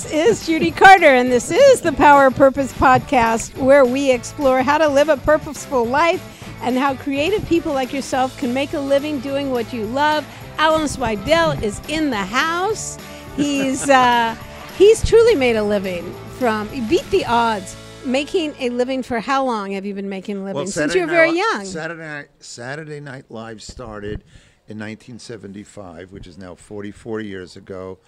This is Judy Carter, and this is the Power of Purpose podcast, where we explore how to live a purposeful life and how creative people like yourself can make a living doing what you love. Alan Zweibel is in the house. He's uh, he's truly made a living from he beat the odds. Making a living for how long have you been making a living? Well, Since you were very young. Saturday Night, Saturday Night Live started in 1975, which is now 44 years ago,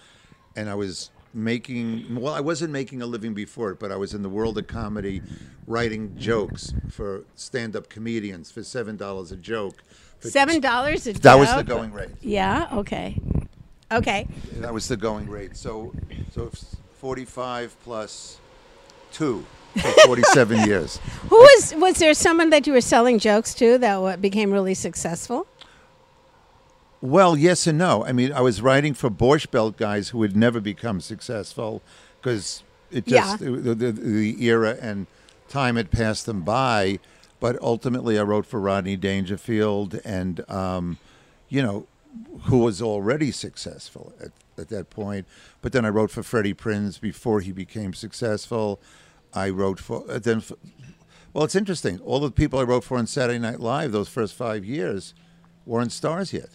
and I was making well, I wasn't making a living before it, but I was in the world of comedy, writing jokes for stand-up comedians for seven dollars a joke. For- Seven dollars a joke. That was the going rate. Yeah. Okay. Okay. That was the going rate. So, so 45 plus two, for 47 years. Who was was there someone that you were selling jokes to that became really successful? Well, yes and no. I mean, I was writing for Borscht Belt guys who would never become successful because it just Yeah. the, the, the era and time had passed them by. But ultimately, I wrote for Rodney Dangerfield, and um, you know, who was already successful at, at that point. But then I wrote for Freddie Prinze before he became successful. I wrote for uh, then. For, well, it's interesting. All the people I wrote for on Saturday Night Live those first five years weren't stars yet.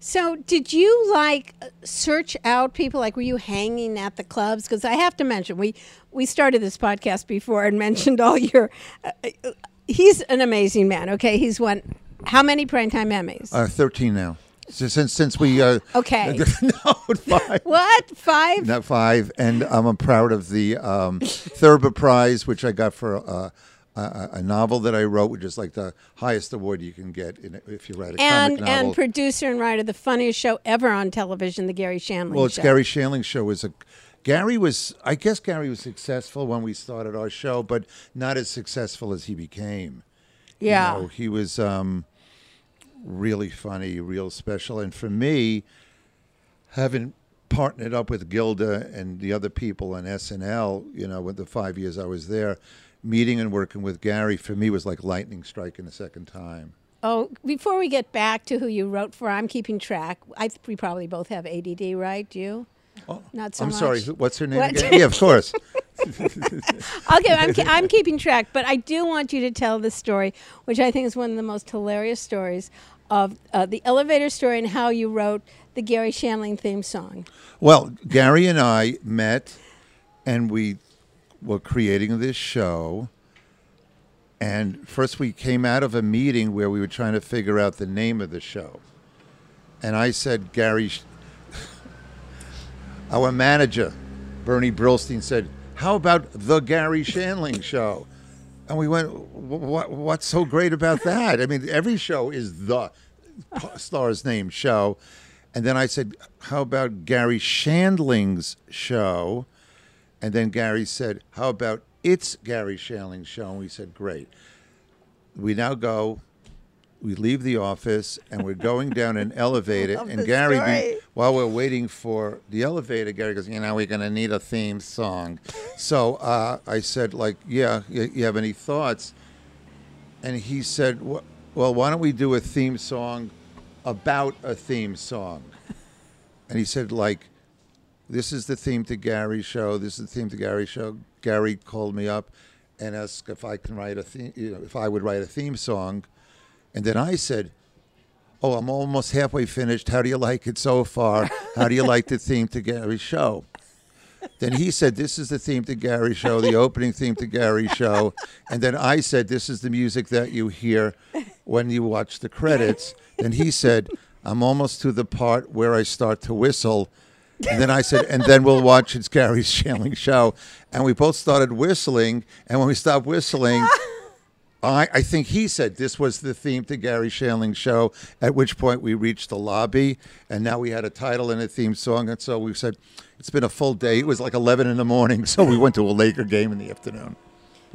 So, did you like search out people? Like, were you hanging at the clubs? Because I have to mention, we we started this podcast before and mentioned all your. Uh, uh, he's an amazing man. Okay, he's won how many primetime Emmys? Uh, Thirteen now. Since since we uh, Okay. no five. what five? Not five, and um, I'm proud of the um, Thurber Prize, which I got for uh, a, a novel that I wrote, which is like the highest award you can get in, if you write a and comic novel. and producer and writer, of the funniest show ever on television, the Garry Shandling well, it's show. Garry Shandling's show. Was a Gary was, I guess, Gary was successful when we started our show, but not as successful as he became. You Yeah. know, he was um, really funny, real special. And for me, having partnered up with Gilda and the other people on SNL, you know, with the five years I was there, meeting and working with Gary for me was like lightning striking a second time. Oh, before we get back to who you wrote for, I'm keeping track. I th- we probably both have ADD, right? Do you? Oh, Not so I'm much. sorry, what's her name What? again? Yeah, of course. Okay, I'm, I'm keeping track, but I do want you to tell the story, which I think is one of the most hilarious stories of uh, the elevator story and how you wrote the Garry Shandling theme song. Well, Gary and I met, and we were creating this show. And first, we came out of a meeting where we were trying to figure out the name of the show. And I said, Gary, our manager, Bernie Brillstein, said, How about the Garry Shandling show? And we went, what, What's so great about that? I mean, every show is the star's name show. And then I said, How about Garry Shandling's show? And then Gary said, How about it's Garry Shandling's show? And we said, Great. We now go, we leave the office, and we're going down an elevator. and Gary, be- while we're waiting for the elevator, Gary goes, You know, we're going to need a theme song. So uh, I said, like, yeah, you, you have any thoughts? And he said, Well, why don't we do a theme song about a theme song? And he said, like, this is the theme to Gary's show. This is the theme to Gary's show. Gary called me up and asked if I can write a theme, you know, if I would write a theme song. And then I said, Oh, I'm almost halfway finished. How do you like it so far? How do you like the theme to Gary's show? Then he said, This is the theme to Gary's show, the opening theme to Gary's show. And then I said, This is the music that you hear when you watch the credits. Then he said, I'm almost to the part where I start to whistle. And then I said, and then we'll watch it's Gary's Shandling show. And we both started whistling. And when we stopped whistling, I, I think he said this was the theme to Garry Shandling's show, at which point we reached the lobby. And now we had a title and a theme song. And so we said, it's been a full day. It was like 11 in the morning. So we went to a Laker game in the afternoon.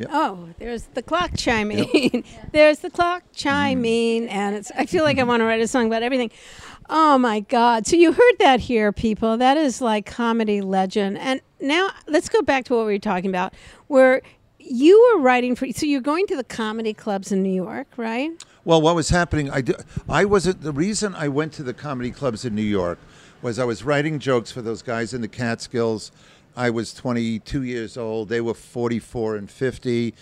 Oh, there's the clock chiming. there's the clock chiming, and it's. I feel like I want to write a song about everything. Oh my God! So you heard that here, people. That is like comedy legend. And now let's go back to what we were talking about, where you were writing for. So you're going to the comedy clubs in New York, right? Well, what was happening? I I wasn't. The reason I went to the comedy clubs in New York was I was writing jokes for those guys in the Catskills, I was 22 years old. They were 44 and 50.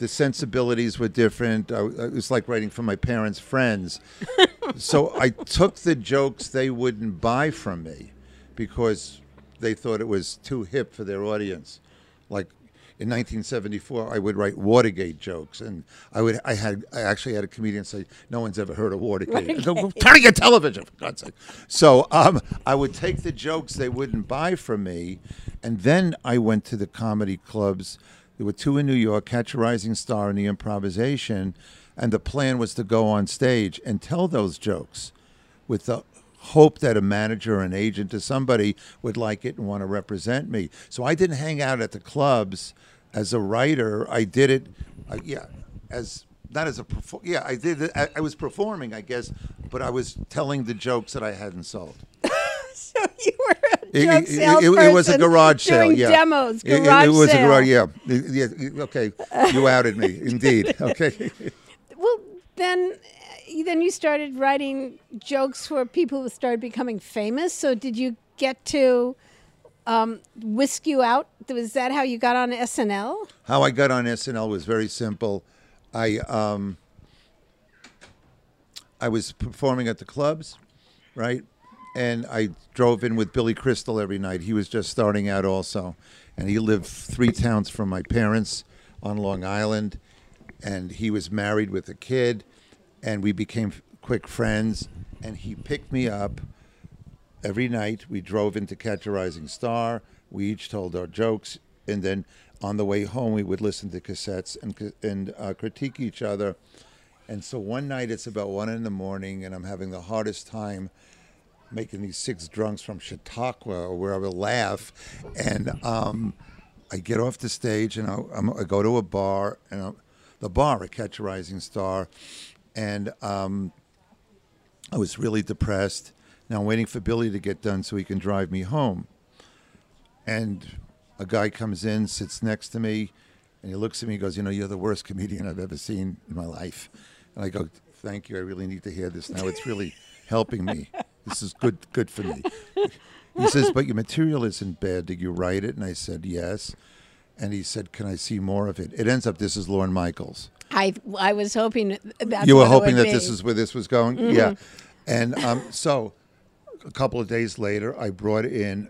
The sensibilities were different. I, it was like writing for my parents' friends. so I took the jokes they wouldn't buy from me because they thought it was too hip for their audience. Like in 1974, I would write Watergate jokes, and I would I had I actually had a comedian say, "No one's ever heard of Watergate." Turn on your television, for God's sake. So um, I would take the jokes they wouldn't buy from me, and then I went to the comedy clubs. There were two in New York, Catch a Rising Star and the Improvisation, and the plan was to go on stage and tell those jokes with the hope that a manager or an agent or somebody would like it and want to represent me. So I didn't hang out at the clubs as a writer. I did it, uh, yeah, as not as a yeah. I did it. I, I was performing, I guess, but I was telling the jokes that I hadn't sold. so you were a It, joke it- it- it- it was a garage sale. doing Yeah, demos, It- it- it, was sale. a garage. Yeah, yeah. Okay, you outed me. Indeed. Okay. Well, then, then you started writing jokes for people who started becoming famous. So did you get to um, whisk you out? Was that how you got on SNL? How I got on SNL was very simple. I um, I was performing at the clubs, right? And I drove in with Billy Crystal every night. He was just starting out also, and he lived three towns from my parents on Long Island, and he was married with a kid, and we became quick friends. And he picked me up every night we drove into Catch a Rising Star. We each told our jokes, and then on the way home we would listen to cassettes and and uh, critique each other. And so one night it's about one in the morning, and I'm having the hardest time making these six drunks from Chautauqua or wherever laugh, and um, I get off the stage and I, I go to a bar, and I, the bar at Catch a Rising Star, and um, I was really depressed. Now I'm waiting for Billy to get done so he can drive me home. And a guy comes in, sits next to me, and he looks at me and goes, You know, you're the worst comedian I've ever seen in my life. And I go, Thank you. I really need to hear this now. It's really helping me. This is good good for me. He says, But your material isn't bad. Did you write it? And I said, Yes. And he said, Can I see more of it? It ends up this is Lorne Michaels I I was hoping that's you were hoping that this is where this was going yeah and um, so a couple of days later i brought in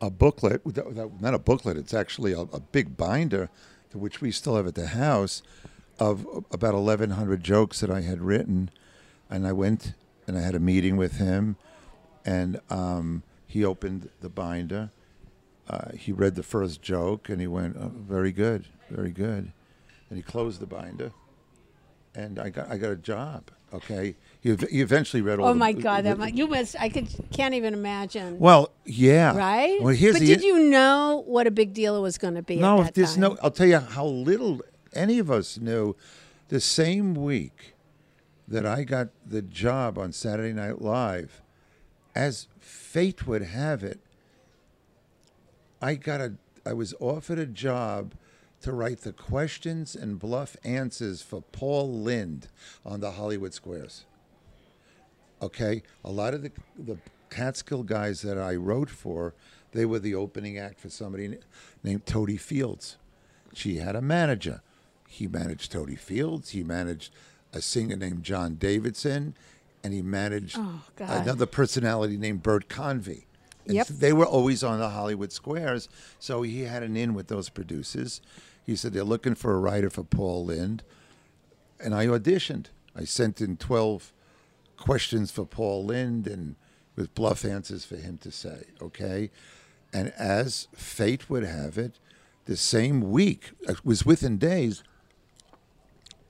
a booklet that- that- not a booklet it's actually a, a big binder which we still have at the house of about 1100 jokes that i had written and i went and i had a meeting with him and um, he opened the binder uh, he read the first joke and he went oh, very good very good and he closed the binder and I got I got a job. Okay, he, he eventually read all. Oh the- my God! That the- you must. I could can't even imagine. well, yeah, right? Well, here's but the did you know what a big deal it was going to be? no. at that There's time? no. I'll tell you how little any of us knew. The same week that I got the job on Saturday Night Live, as fate would have it, I got a. I was offered a job to write the questions and bluff answers for Paul Lynde on the Hollywood Squares. Okay, a lot of the the Catskill guys that I wrote for, they were the opening act for somebody named Totie Fields. She had a manager. He managed Totie Fields. He managed a singer named John Davidson, and he managed Oh, another personality named Bert Convy. And Yep. They were always on the Hollywood Squares, so he had an in with those producers. He said they're looking for a writer for Paul Lynde, and I auditioned. I sent in twelve questions for Paul Lynde and with bluff answers for him to say, okay? And as fate would have it, the same week, it was within days,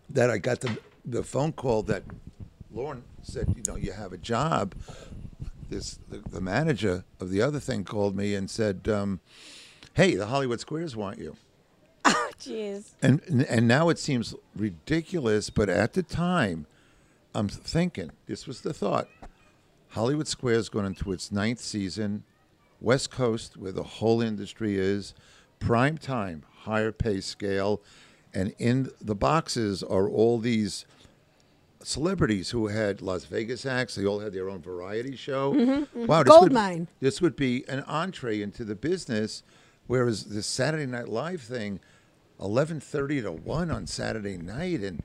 that I got the, the phone call that Lorne said, you know, you have a job. This the, the manager of the other thing called me and said, um, hey, the Hollywood Squares want you. Oh, jeez. And and now it seems ridiculous, but at the time, I'm thinking this was the thought. Hollywood Squares going into its ninth season, West Coast, where the whole industry is, prime time, higher pay scale, and in the boxes are all these celebrities who had Las Vegas acts. They all had their own variety show. Mm-hmm, mm-hmm. Wow, this Gold would, mine. This would be an entree into the business, whereas the Saturday Night Live thing, eleven thirty to one on Saturday night, and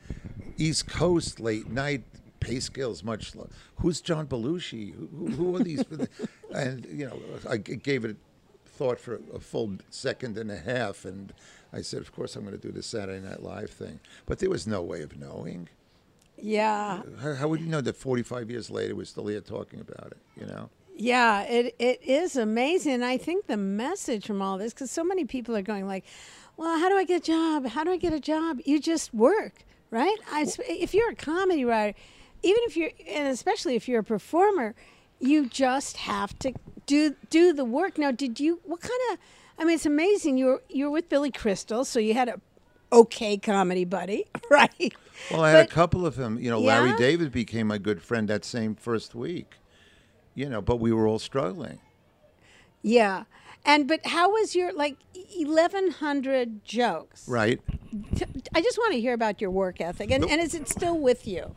East Coast late night pay scales much. Who's John Belushi? Who, who, who are these? and you know, I gave it thought for a full second and a half, and I said, of course, I'm going to do the Saturday Night Live thing. But there was no way of knowing. Yeah. How, how would you know that 45 years later we're still here talking about it? You know? Yeah, it, it is amazing. I think the message from all this, because so many people are going like, well, how do I get a job? How do I get a job? You just work, right? I, if you're a comedy writer, even if you're, and especially if you're a performer, you just have to do do the work. Now, did you? What kind of? I mean, it's amazing. You're you're with Billy Crystal, so you had a okay comedy buddy, right? Well, I had But- a couple of them. You know, Larry David became my good friend that same first week. You know, but we were all struggling. Yeah. And but how was your like eleven hundred jokes? Right. I just want to hear about your work ethic, and, and is it still with you?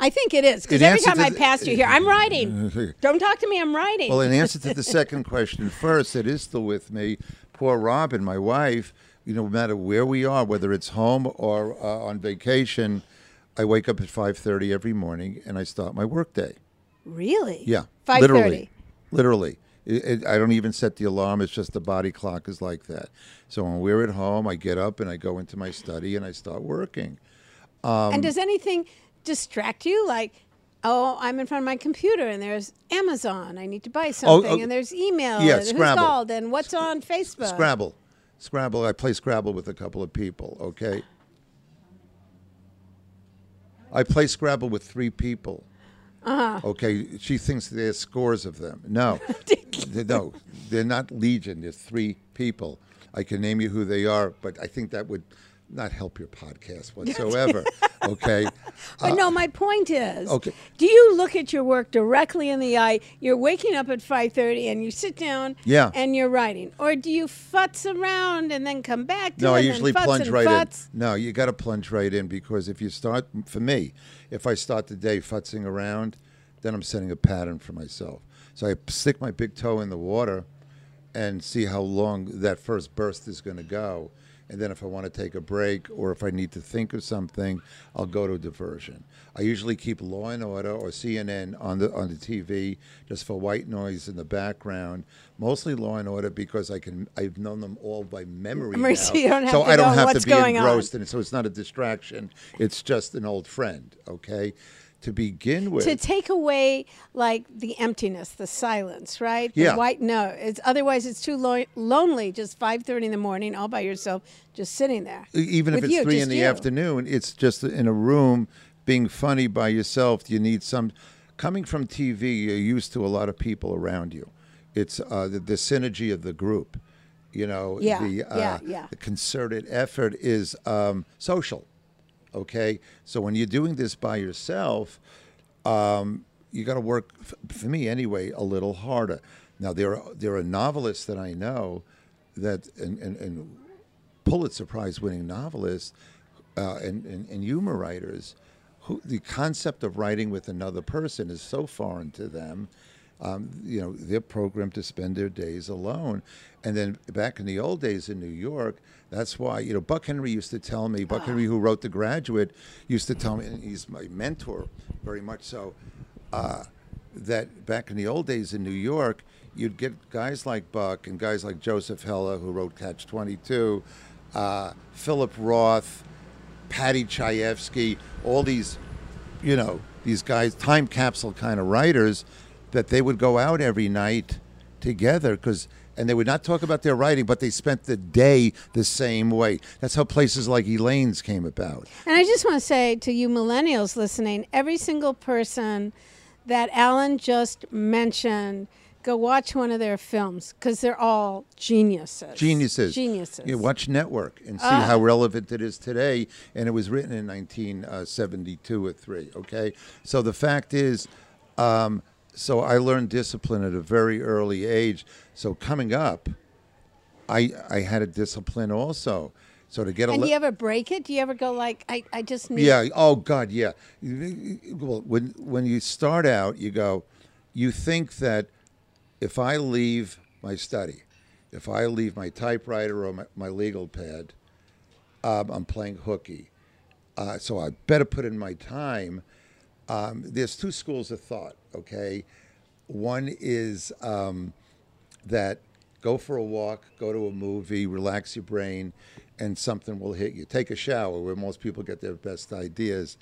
I think it is because every time I pass you here, I'm writing. Don't talk to me. I'm writing. Well, in answer to the second question first, it is still with me. Poor Robin, my wife, you know, no matter where we are, whether it's home or uh, on vacation, I wake up at 5.30 every morning and I start my workday. really? Yeah, Five literally, literally. It, it, I don't even set the alarm. It's just the body clock is like that. So when we're at home, I get up and I go into my study and I start working. Um, and does anything distract you? Like, oh, I'm in front of my computer, and there's Amazon. I need to buy something, oh, and there's email. yeah, and who's called, and what's on Facebook. Scrabble, Scrabble. I play Scrabble with a couple of people. Okay. I play Scrabble with three people. Uh-huh. Okay, she thinks there's scores of them. No, They- no, they're not legion. There's three people. I can name you who they are, but I think that would not help your podcast whatsoever. okay. But no, uh, my point is, okay. do you look at your work directly in the eye? You're waking up at 5:30 and you sit down Yeah. and you're writing, or do you futz around and then come back to No, it I usually plunge right futz? in. No, you got to plunge right in because if you start, for me, if I start the day futzing around, then I'm setting a pattern for myself. So I stick my big toe in the water and see how long that first burst is going to go. And then if I want to take a break or if I need to think of something, I'll go to diversion. I usually keep Law and Order or CNN on the on the TV just for white noise in the background. Mostly Law and Order because I can I've known them all by memory so so I don't have to be going on. engrossed in it. So it's not a distraction. It's just an old friend. Okay, to begin with. To take away like the emptiness, the silence, right? The Yeah. white no. It's otherwise it's too lo- lonely. Just 5:30 in the morning, all by yourself, just sitting there. Even if it's you, three in the you. afternoon, it's just in a room being funny by yourself. You need some. Coming from TV, you're used to a lot of people around you. It's uh, the, the synergy of the group. You know, Yeah, the, uh, yeah, yeah. the concerted effort is um, social. Okay, so when you're doing this by yourself, um, you got to work for me anyway a little harder. Now there are there are novelists that I know that and, and, and Pulitzer Prize winning novelists uh, and, and, and humor writers who the concept of writing with another person is so foreign to them. Um, you know, they're programmed to spend their days alone. And then back in the old days in New York, that's why, you know, Buck Henry used to tell me, Buck Henry, who wrote The Graduate, used to tell me, and he's my mentor very much so, uh, that back in the old days in New York, you'd get guys like Buck and guys like Joseph Heller, who wrote Catch 22, uh, Philip Roth, Paddy Chayefsky, all these, you know, these guys, time capsule kind of writers, that they would go out every night together because, and they would not talk about their writing, but they spent the day the same way. That's how places like Elaine's came about. And I just want to say to you millennials listening, every single person that Alan just mentioned, go watch one of their films because they're all geniuses. Geniuses. Geniuses. You watch Network and see Ah. how relevant it is today. And it was written in 1972 or 3, okay? So the fact is, um, so I learned discipline at a very early age. So coming up, I, I had a discipline also. So to get a And do you ever break it? Do you ever go like, I, I just need. Yeah. Oh God. Yeah. Well, when when you start out, you go, you think that if I leave my study, if I leave my typewriter or my, my legal pad, um, I'm playing hooky. Uh, so I better put in my time. Um, there's two schools of thought. Okay, one is um, that go for a walk, go to a movie, relax your brain, and something will hit you. Take a shower, where most people get their best ideas.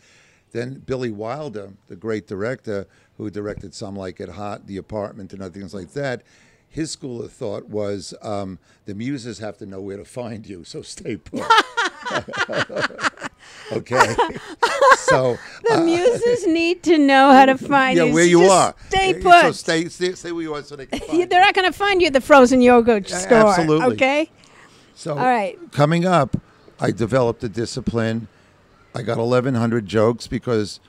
Then Billy Wilder, the great director who directed some like It Hot, The Apartment, and other things like that, his school of thought was um, the muses have to know where to find you, so stay put. okay, so The muses need to know how to find yeah, you. where so you are. Stay put. So stay, stay, stay where you are, so they can find They're not going to find you at the frozen yogurt store. absolutely. Okay. So, All right. coming up, I developed a discipline. I got 1,100 jokes because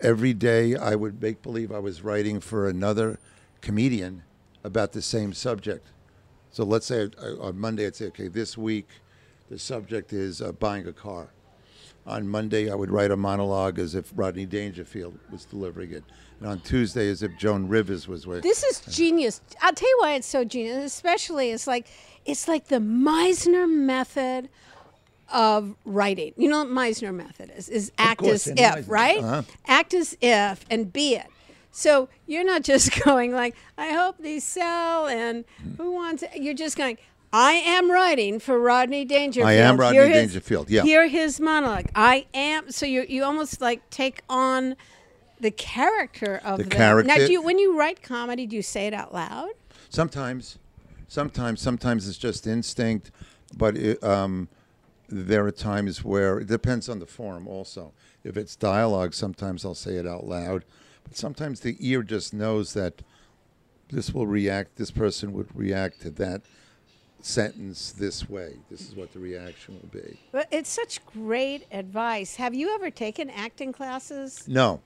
every day I would make believe I was writing for another comedian about the same subject. So let's say I, on Monday I'd say, okay, this week the subject is uh, buying a car. On Monday I would write a monologue as if Rodney Dangerfield was delivering it, and on Tuesday as if Joan Rivers was with. This is genius. I'll tell you why it's so genius. Especially, it's like it's like the Meisner method of writing. You know what Meisner method is? Is act course, as if, Meisner. right? Uh-huh. Act as if and be it. So you're not just going like, I hope these sell, and who wants? It? You're just going. I am writing for Rodney Dangerfield. I am Rodney Hear his- Dangerfield, yeah. Hear his monologue. I am. So you you almost like take on the character of The Now, character. do you when you write comedy, do you say it out loud? Sometimes, sometimes, sometimes it's just instinct, but it, um, there are times where it depends on the form. Also, if it's dialogue, sometimes I'll say it out loud, but sometimes the ear just knows that this will react. This person would react to that sentence this way. This is what the reaction will be. But it's such great advice. Have you ever taken acting classes? No,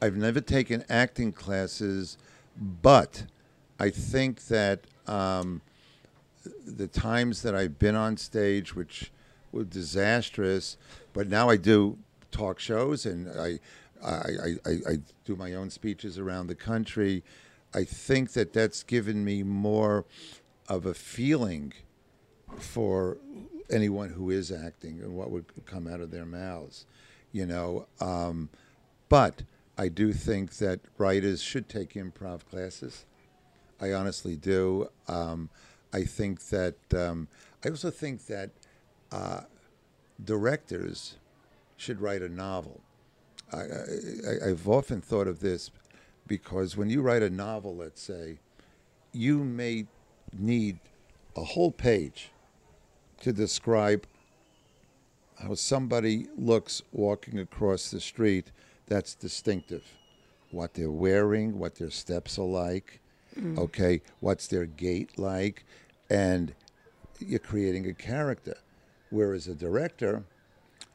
I've never taken acting classes, but I think that um, the times that I've been on stage, which were disastrous, but now I do talk shows and I, I, I, I, I do my own speeches around the country. I think that that's given me more of a feeling for anyone who is acting and what would come out of their mouths, you know. Um, but I do think that writers should take improv classes. I honestly do. Um, I think that um, I also think that uh, directors should write a novel. I, I, I've often thought of this because when you write a novel, let's say, you may need a whole page to describe how somebody looks walking across the street that's distinctive. What they're wearing, what their steps are like, mm. okay, what's their gait like, and you're creating a character. Whereas a director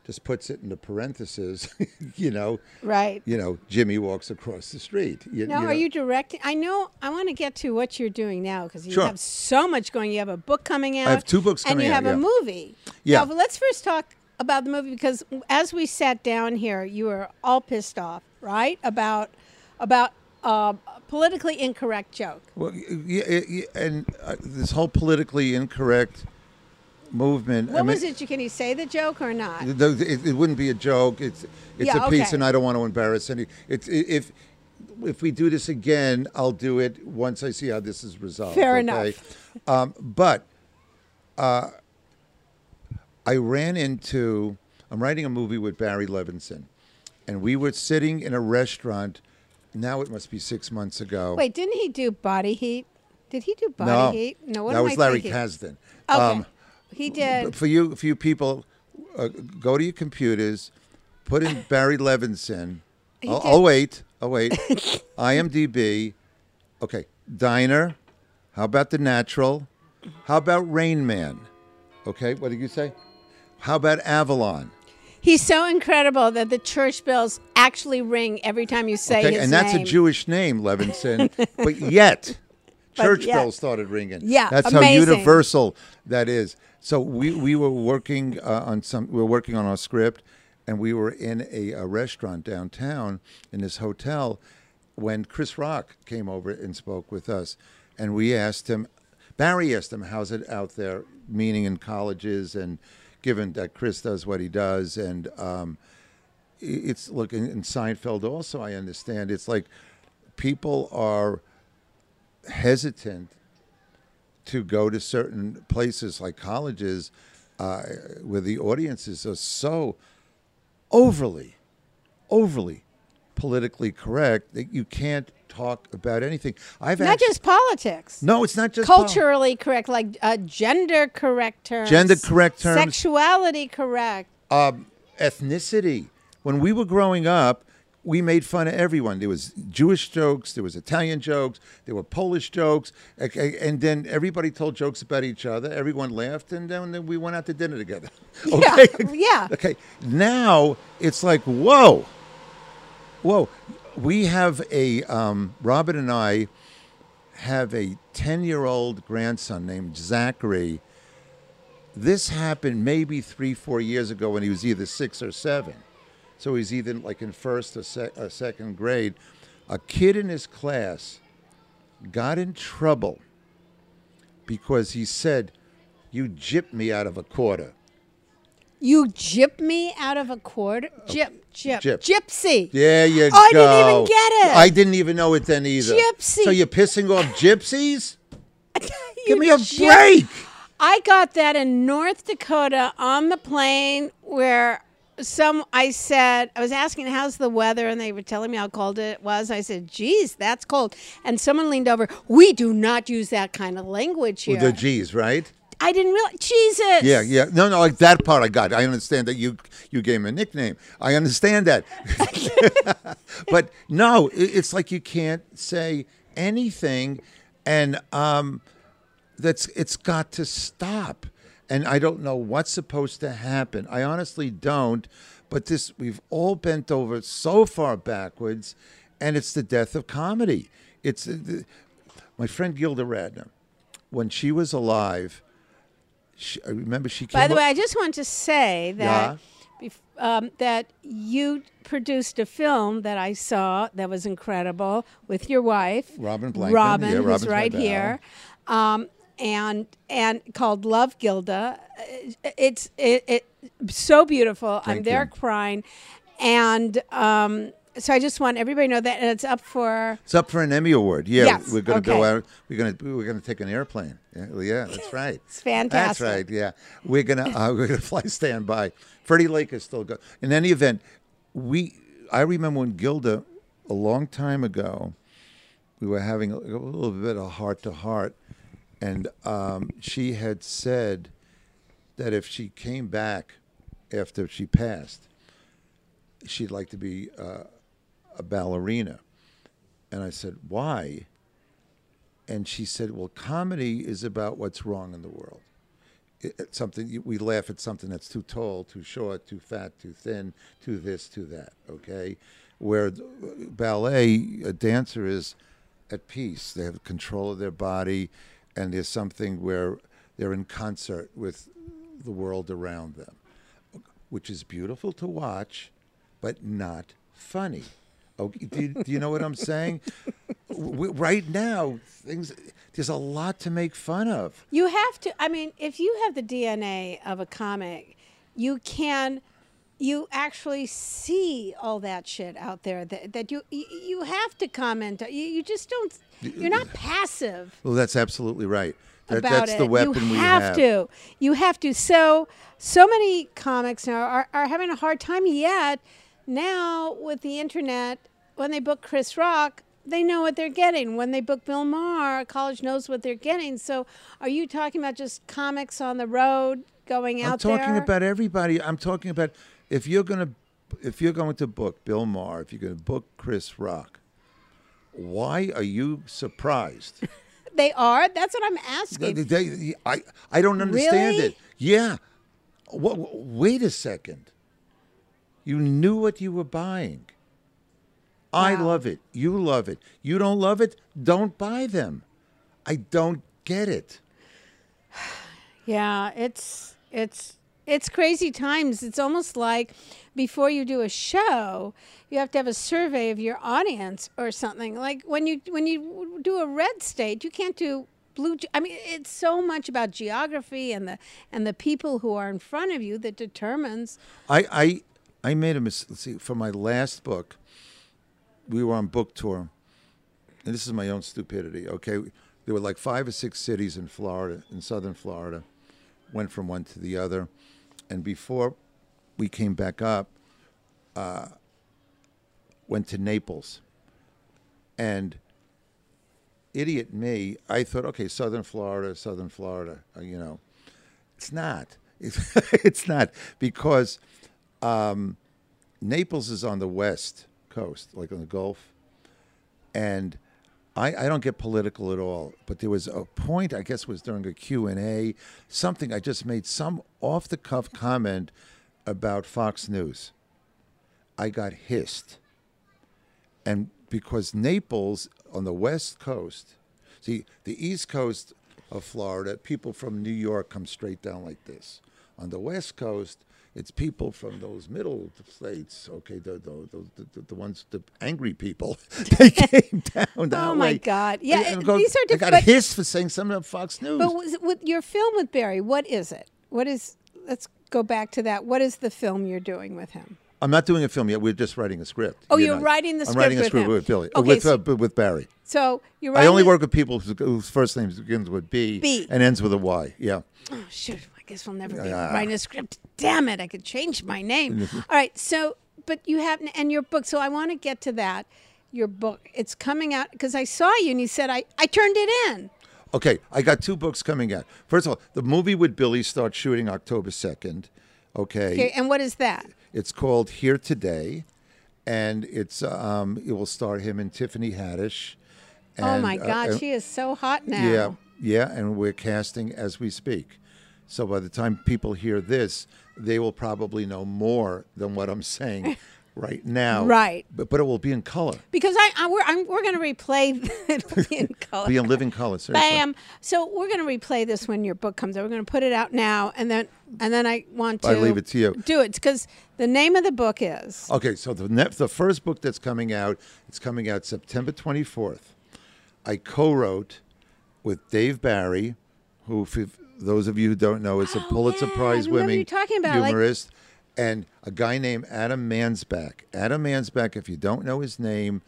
just puts it in the parentheses, you know, Right. you know, Jimmy walks across the street. You, Now, you are you directing? I know. I want to get to what you're doing now because you Sure. have so much going. You have a book coming out. I have two books coming out. and you out, have a yeah. movie. Yeah. Now, let's first talk about the movie because as we sat down here, you were all pissed off, right? About about uh, a politically incorrect joke. Well, yeah, yeah, and uh, this whole politically incorrect movement. What was it? You Can you say the joke or not? It, it, it wouldn't be a joke. It's it's Yeah, a piece, okay. and I don't want to embarrass any. It's if if we do this again, I'll do it once I see how this is resolved. Fair okay? enough. Um, but uh, I ran into. I'm writing a movie with Barry Levinson, and we were sitting in a restaurant. Now it must be six months ago. Wait, didn't he do Body Heat? Did he do Body no, Heat? No, what that was I Larry thinking? Kasdan. Okay, Um, he did. for you, for you people, uh, go to your computers, put in Barry Levinson. I'll. I'll wait. I'll wait. IMDb. Okay, Diner. How about The Natural? How about Rain Man? Okay, what did you say? How about Avalon? He's so incredible that the church bells actually ring every time you say Okay, his and that's a. Jewish name, Levinson. but yet, church yeah. bells started ringing. Yeah, that's how universal that is. So we we were working uh, on some. We were working on our script, and we were in a, a restaurant downtown in this hotel when Chris Rock came over and spoke with us, and we asked him. Barry asked him, "How's it out there?" Meaning in colleges, and given that Chris does what he does, and um, it's look in, in Seinfeld also. I understand it's like people are hesitant to go to certain places like colleges uh, where the audiences are so overly, overly politically correct that you can't talk about anything. I've Not actually, just politics. no, it's not just pol- Culturally correct, like uh, gender correct terms. Gender correct terms. Sexuality correct. um, ethnicity. When we were growing up, we made fun of everyone. There was Jewish jokes, there was Italian jokes, there were Polish jokes, and then everybody told jokes about each other. Everyone laughed, and then we went out to dinner together. Yeah, Okay, yeah. Okay, now it's like whoa, whoa. We have a um, Robin and I have a ten-year-old grandson named Zachary this happened maybe three, four years ago when he was either six or seven. So he's either like in first or, sec- or second grade. A kid in his class got in trouble because he said, You gypped me out of a quarter. You gyp me out of a quarter? Gyp, gyp. Gyp. Gypsy. There you Oh, I didn't even get it. I didn't even know it then either. Gypsy. So you're pissing off gypsies? Give me a gyp- break. I got that in North Dakota on the plane where some I said I was asking how's the weather and they were telling me how cold it was. I said, "Geez, that's cold." And someone leaned over. We do not use that kind of language here. With the G's, right? I didn't realize. Jesus. Yeah, yeah. No, no, like that part I got. I understand that you you gave him a nickname. I understand that. but no, it's like you can't say anything and um that's it's got to stop. And I don't know what's supposed to happen. I honestly don't. But this we've all bent over so far backwards and it's the death of comedy. It's uh, the, my friend Gilda Radner when she was alive she, I remember she came By the up- way, I just want to say that bef- um, that you produced a film that I saw that was incredible with your wife, Robin Blankman. Robin, Yeah, who's right here, um, and and called Love Gilda. It's it, it so beautiful. I'm Thank there you. crying, and. Um, so I just want everybody to know that, and it's up for It's up for an Emmy award. Yeah, Yes, we're going to okay. go out. We're going to we're going to take an airplane. Yeah, yeah, that's right. It's fantastic. That's right. Yeah, we're gonna uh, we're gonna fly standby. Freddie Laker is still good. In any event, we I remember when Gilda a long time ago, we were having a, a little bit of heart to heart, and um, she had said that if she came back after she passed, she'd like to be uh, a ballerina. And I said, why? And she said, well, comedy is about what's wrong in the world. It, it's something we laugh at something that's too tall, too short, too fat, too thin, too this, too that. Okay, where th- ballet, a dancer is at peace. They have control of their body, and there's something where they're in concert with the world around them, which is beautiful to watch, but not funny. Okay, do, you, do you know what I'm saying? Right now, things there's a lot to make fun of. You have to. I mean, if you have the DNA of a comic, you can. You actually see all that shit out there that, that you you have to comment. You, you just don't. You're not passive Well, that's absolutely right. That, about that's it. the weapon you we have, have. to. You have to. So so many comics now are, are having a hard time yet. Now with the internet, when they book Chris Rock, they know what they're getting. When they book Bill Maher, college knows what they're getting. So are you talking about just comics on the road going out there? I'm talking there? about everybody. I'm talking about if you're gonna if you're going to book Bill Maher, if you're going to book Chris Rock, why are you surprised? they are. That's what I'm They- asking. they- I I don't understand Really? it. Yeah. Wha- wha- wait a second. You knew what you were buying. I love it. You love it. You don't love it. Don't buy them. I don't get it. Yeah, it's it's it's crazy times. It's almost like before you do a show, you have to have a survey of your audience or something. Like when you when you do a red state, you can't do blue. I mean, it's so much about geography and the and the people who are in front of you that determines. I I I made a mistake. For my last book, we were on book tour, and this is my own stupidity. Okay, there were like five or six cities in Florida, in southern Florida, went from one to the other, and before we came back up, uh, went to Naples, and idiot me, I thought, okay, southern Florida, southern Florida, uh, you know, it's not. It's, it's not. Because um, Naples is on the west coast, like on the Gulf, and I, I don't get political at all. But there was a point, I guess, was during a Q and A, something I just made some off the cuff comment about Fox News. I got hissed, and because Naples on the west coast, see the east coast of Florida, people from New York come straight down like this. On the west coast, it's people from those middle states, okay, the the, the, the, the ones, the angry people. they came down that Oh, my way. God. Yeah, And go- these are I got hissed for saying something on Fox News. But was, with your film with Barry, what is it? What is? Let's go back to that. What is the film you're doing with him? I'm not doing a film yet. We're just writing a script. Oh, you you're know. writing the script. I'm writing a script with with Billy, Okay, with so- uh, with Barry. So you're. I only work with people whose, whose first names begins with B, B. and ends with a Y. Yeah. Oh, shoot. I guess we'll never be Yeah. writing a script. Damn it. I could change my name. All right. So, but you have, and your book. So I want to get to that. Your book. It's coming out because I saw you and you said, I, I turned it in. Okay, I got two books coming out. First of all, the movie with Billy starts shooting October 2nd. Okay. Okay. And what is that? It's called Here Today, and it's um, it will star him and Tiffany Haddish. oh And, my uh, God. and- she is so hot now. Yeah, yeah, and we're casting as we speak. So by the time people hear this, they will probably know more than what I'm saying right now. Right. But but it will be in color, Because I, I we're, I'm, we're going to replay it in color. be in living color. Seriously. Bam. So we're going to replay this when your book comes out. We're going to put it out now, and then and then I want to I leave it to you. do it because the name of the book is Okay, so the ne- the first book that's coming out, it's coming out September 24th. I co-wrote with Dave Barry, who, those of you who don't know, is a Oh, Pulitzer yeah, Prize winning about, like- humorist, and a guy named Adam Mansbach. Adam Mansbach, if you don't know his name,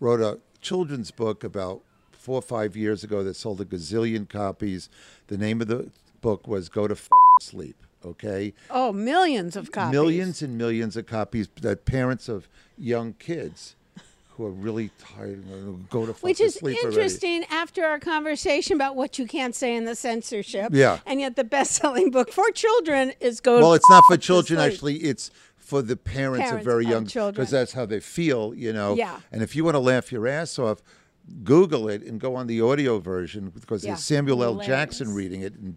wrote a children's book about four or five years ago that sold a gazillion copies. The name of the book was "Go to F- Sleep." Okay, oh millions of copies. millions and millions of copies that parents of young kids who are really tired and go to Which to is sleep already. interesting after our conversation about what you can't say in the censorship. Yeah. And yet the best-selling book for children is Go. Well, it's not for children. Actually, it's for the parents, Parents of very young children. because that's how they feel. You know. Yeah. And if you want to laugh your ass off, Google it and go on the audio version because Yeah. there's Samuel L. Hilarious. Jackson reading it and.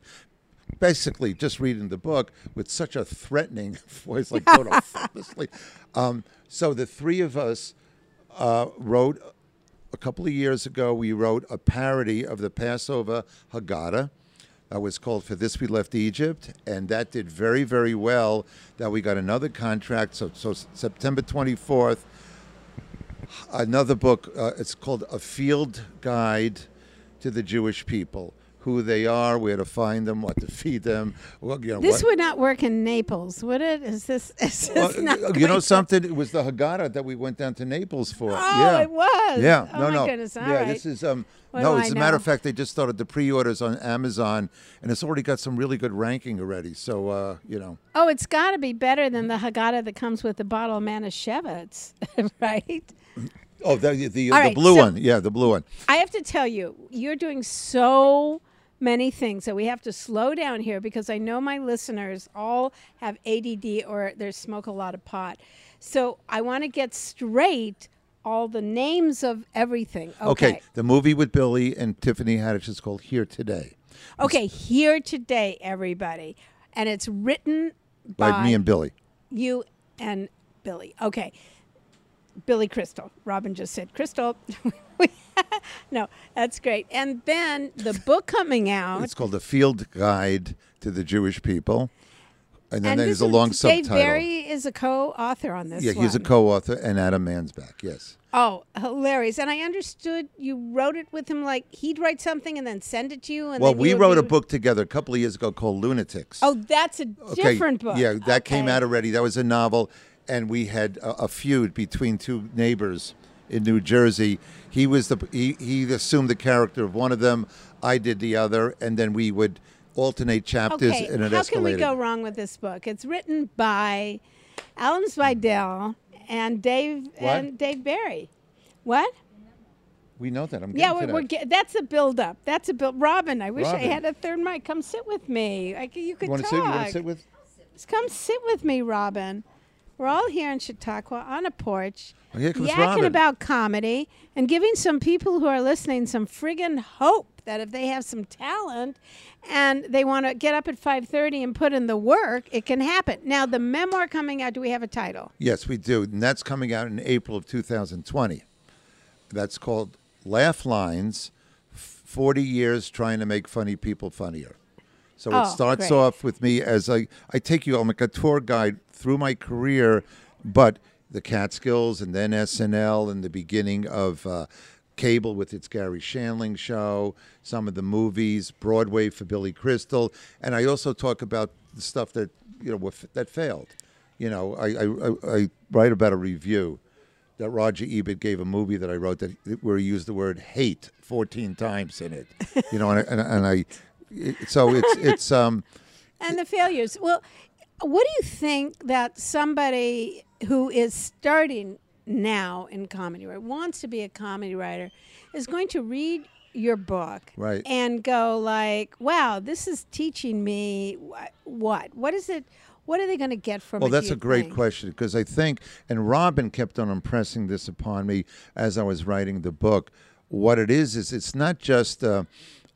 Basically, just reading the book with such a threatening voice, like go to to sleep. Um, so the three of us uh, wrote a couple of years ago. We wrote a parody of the Passover Haggadah. That was called "For This We Left Egypt," and that did very, very well. That we got another contract. So, so September twenty fourth, another book. Uh, it's called "A Field Guide to the Jewish People." Who they are, where to find them, what to feed them. Well, you know, This what, would not work in Naples, would it? Is this? Is this well, not you know something? It was the Haggadah that we went down to Naples for. Oh, yeah. it was. Yeah, Oh no, my no. goodness. All yeah, right. this is um. What no, as a matter of fact, they just started the pre-orders on Amazon, and it's already got some really good ranking already. So, uh, you know, Oh, it's got to be better than the Haggadah that comes with the bottle of Manischewitz, right? oh, the the, the right, blue so- one, yeah, the blue one. I have to tell you, you're doing so many things that we have to slow down here because I know my listeners all have ADD or they smoke a lot of pot. So I want to get straight all the names of everything. Okay. Okay. the movie with Billy and Tiffany Haddish is called Here Today, Okay, here today, everybody. And it's written by by me and Billy. you and Billy. Okay. Billy Crystal. Robin just said Crystal. no, that's great. And then the book coming out. It's called the Field Guide to the Jewish People, and then and there's a long is, subtitle. Dave Barry is a co-author on this. yeah, he's a co-author, and Adam Mansbach. Yes. Oh, hilarious! And I understood you wrote it with him. Like he'd write something and then send it to you. And Well, we wrote a book together a couple of years ago called Lunatics. Oh, that's a different book. Yeah, that came out already. That was a novel, and we had a, a feud between two neighbors in New Jersey. He was the he, he assumed the character of one of them. I did the other, and then we would alternate chapters, Okay, and it how escalated. can we go wrong with this book? It's written by Alan Zweibel and Dave and Dave Barry. What? We know that. I'm Yeah, we're, we're get, that's a build up. That's a build. Robin, I wish I had a third mic. Come sit with me. I, you could You want to talk. sit? You want to sit with? Just come sit with me, Robin. We're all here in Chautauqua on a porch, Oh, yakking Robin. about comedy and giving some people who are listening some friggin' hope that if they have some talent and they want to get up at 5.30 and put in the work, it can happen. Now, the memoir coming out, do we have a title? Yes, we do, and that's coming out in April of 2020. That's called Laugh Lines: Forty Years Trying to Make Funny People Funnier. So Oh, it starts great. off with me as I I take you. I'm like a tour guide through my career, but the Catskills and then SNL and the beginning of. Uh, Cable with its Garry Shandling show, some of the movies, Broadway for Billy Crystal, and I also talk about the stuff that you know that failed. You know, I, I, I, write about a review that Roger Ebert gave a movie that I wrote that where he used the word hate 14 times in it. You know, and I, and, and I so it's it's um and the failures. Well, what do you think that somebody who is starting now in comedy or wants to be a comedy writer is going to read your book Right. and go like, "Wow, this is teaching me wh- what? What is it? What are they going to get from Well, it?" do that's a great think? question because I think, and Robin kept on impressing this upon me as I was writing the book. What it is is it's not just a,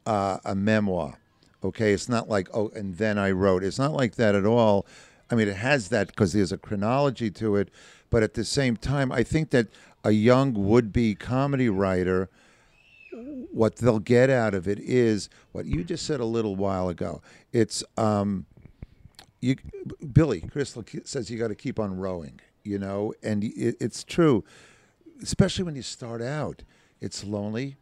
uh, a memoir, okay? It's not like oh, and then I wrote. It's not like that at all. I mean, it has that because there's a chronology to it, but at the same time, I think that a young would-be comedy writer what they'll get out of it is what you just said a little while ago. It's um, you, Billy Crystal says you got to keep on rowing, you know, and it, it's true, especially when you start out. It's lonely.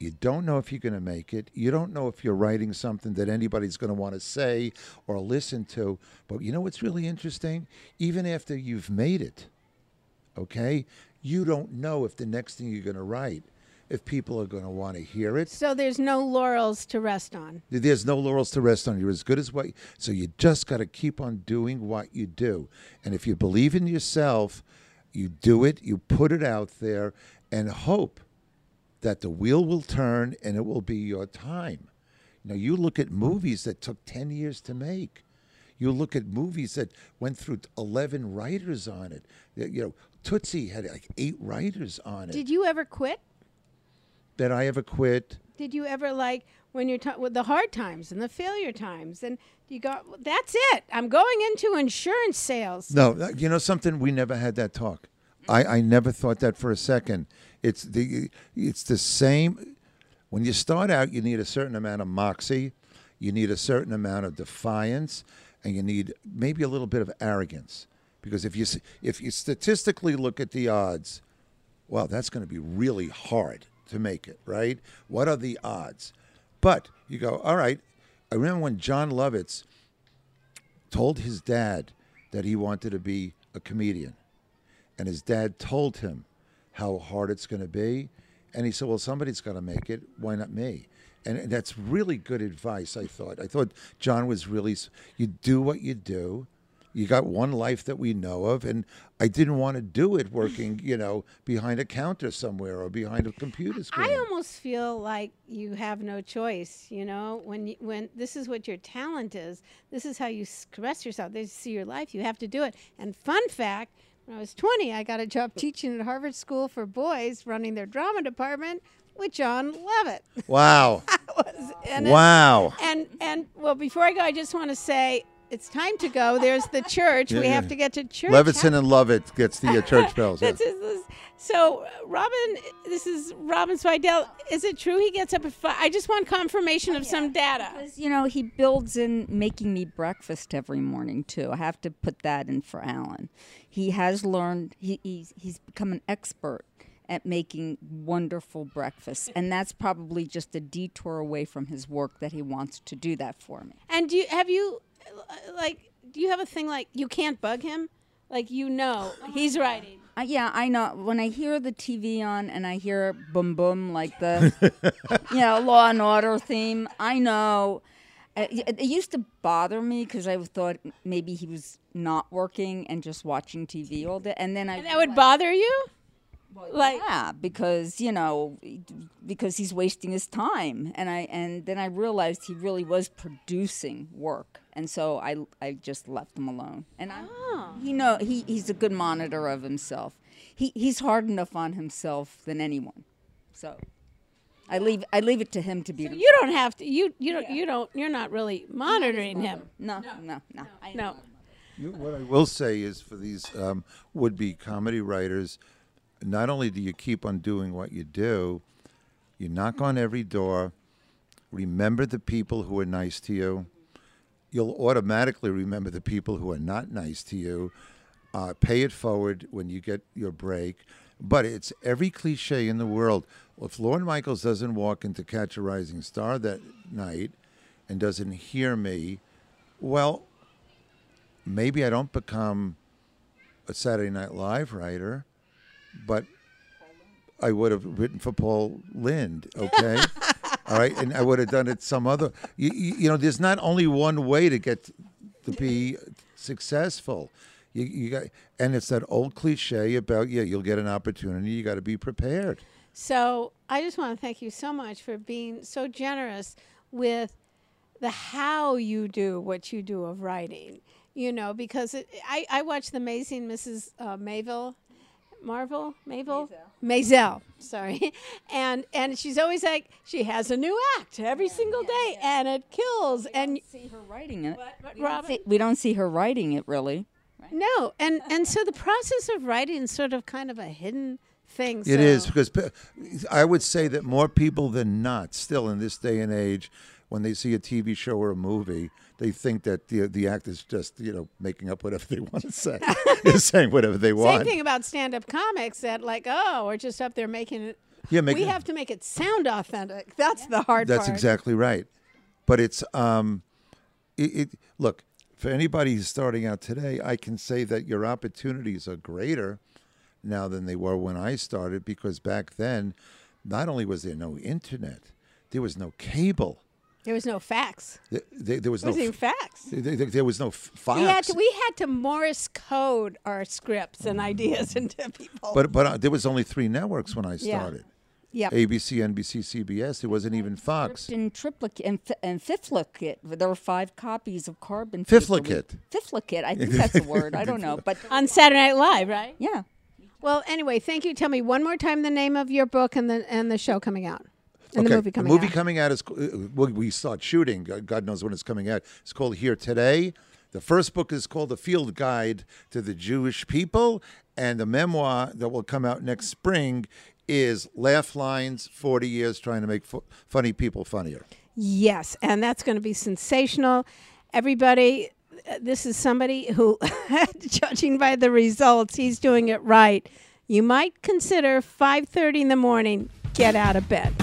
You don't know if you're going to make it. You don't know if you're writing something that anybody's going to want to say or listen to. But you know what's really interesting? Even after you've made it, okay, you don't know if the next thing you're going to write, if people are going to want to hear it. So there's no laurels to rest on. There's no laurels to rest on. You're as good as what. You, So you just got to keep on doing what you do. And if you believe in yourself, you do it. You put it out there, and hope that the wheel will turn and it will be your time. You know, you look at movies that took ten years to make. You look at movies that went through eleven writers on it. You know, Tootsie had like eight writers on it. Did you ever quit? that I ever quit. Did you ever like when you're ta- with the hard times and the failure times and you go that's it. I'm going into insurance sales. No, uh, you know something. We never had that talk. I, I never thought that for a second. It's the it's the same. When you start out, you need a certain amount of moxie, you need a certain amount of defiance, and you need maybe a little bit of arrogance. Because if you if you statistically look at the odds, well, that's going to be really hard to make it, right? What are the odds? But you go, all right. I remember when Jon Lovitz told his dad that he wanted to be a comedian. And his dad told him how hard it's going to be. And he said, Well, somebody's got to make it. Why not me? And and that's really good advice, I thought. I thought Jon was really, you do what you do. You got one life that we know of. And I didn't want to do it working, you know, behind a counter somewhere or behind a computer screen. I almost feel like you have no choice, you know, when you, when this is what your talent is. This is how you express yourself. This is your life. You have to do it. And fun fact, when I was 20, I got a job teaching at Harvard School for Boys, running their drama department with John Levitt. wow. was in it. wow. And and well, before I go, I just want to say it's time to go. There's the church. Yeah, we have to get to church. Levinson and Lovett gets the uh, church bells. yeah. This is the So, uh, Robin, this is Robin Zweibel. Is it true he gets up at five? I just want confirmation of some data. Because, you know, he builds in making me breakfast every morning too. I have to put that in for Alan. He has learned. He, he's he's become an expert at making wonderful breakfasts, and that's probably just a detour away from his work that he wants to do that for me. And do you have you like do you have a thing like you can't bug him? Like you know he's writing. Uh, yeah, I know. When I hear the TV on and I hear boom boom like the, you know, Law and Order theme, I know. Uh, It, it used to bother me because I thought maybe he was not working and just watching TV all day, and then I And that would bother you? Like yeah, because you know, because he's wasting his time, and I and then I realized he really was producing work, and so I I just left him alone. And I, he know he he's a good monitor of himself. He he's hard enough on himself than anyone, so I leave I leave it to him to be. you don't have to you you don't you don't you're not really monitoring him. no no no I No. You- What I will say is for these um, would-be comedy writers, not only do you keep on doing what you do, you knock on every door, remember the people who are nice to you. You'll automatically remember the people who are not nice to you. Uh, pay it forward when you get your break. But it's every cliche in the world. If Lorne Michaels doesn't walk into Catch a Rising Star that night and doesn't hear me, well, maybe I don't become a Saturday Night Live writer, but I would have written for Paul Lynde, okay? All right, and I would have done it some other. You, you, you know, there's not only one way to get to be successful. You, you got, and it's that old cliche about yeah, you'll get an opportunity. You got to be prepared. So I just want to thank you so much for being so generous with the how you do what you do of writing. You know, because it, I I watched the amazing Mrs. Uh, Mayville, Marvel Mayville Maisel. Sorry, and and she's always like she has a new act every single day, and it kills. And see her writing it. but We don't, see, we don't see her writing it really. no, and and so the process of writing is sort of kind of a hidden thing. It is so- because I would say that more people than not, still in this day and age, when they see a TV show or a movie, they think that the the act is just you know making up whatever they want to say, saying whatever they want. Same thing about stand-up comics that like, oh, we're just up there making it. Yeah, make we it- have to make it sound authentic. That's the hard part. That's part. exactly right. But it's um, it, it look for anybody who's starting out today. I can say that your opportunities are greater now than they were when I started because back then, not only was there no internet, there was no cable. There was no fax. There, there, there was There no was even fax. There, there- there was no f- fox. We had to we had to Morse code our scripts and ideas into people. but but uh, there was only three networks when I Yeah. started. yep. ABC, NBC, CBS. There wasn't even Fox. in triplicate and, fi- and fifthlicate. There were five copies of Carbon. Fifthlicate. Fifthlicate. I think that's a word. I don't know, but on Saturday Night Live, right? yeah. Well, anyway, thank you. Tell me one more time the name of your book and the and the show coming out. And the movie coming the movie out. coming out is uh, well, we start shooting. God knows when it's coming out. It's called Here Today. The first book is called The Field Guide to the Jewish People, and the memoir that will come out next spring is Laugh Lines: Forty Years Trying to Make fu- Funny People Funnier. Yes, and that's going to be sensational. Everybody, uh, this is somebody who, judging by the results, he's doing it right. You might consider 5:30 in the morning. Get out of bed.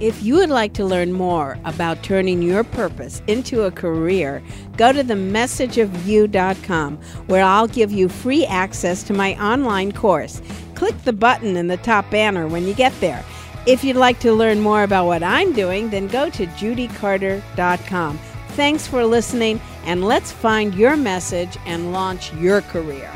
If you would like to learn more about turning your purpose into a career, go to themessageofyou.com where I'll give you free access to my online course. Click the button in the top banner when you get there. If you'd like to learn more about what I'm doing, then go to judycarter.com. Thanks for listening, and let's find your message and launch your career.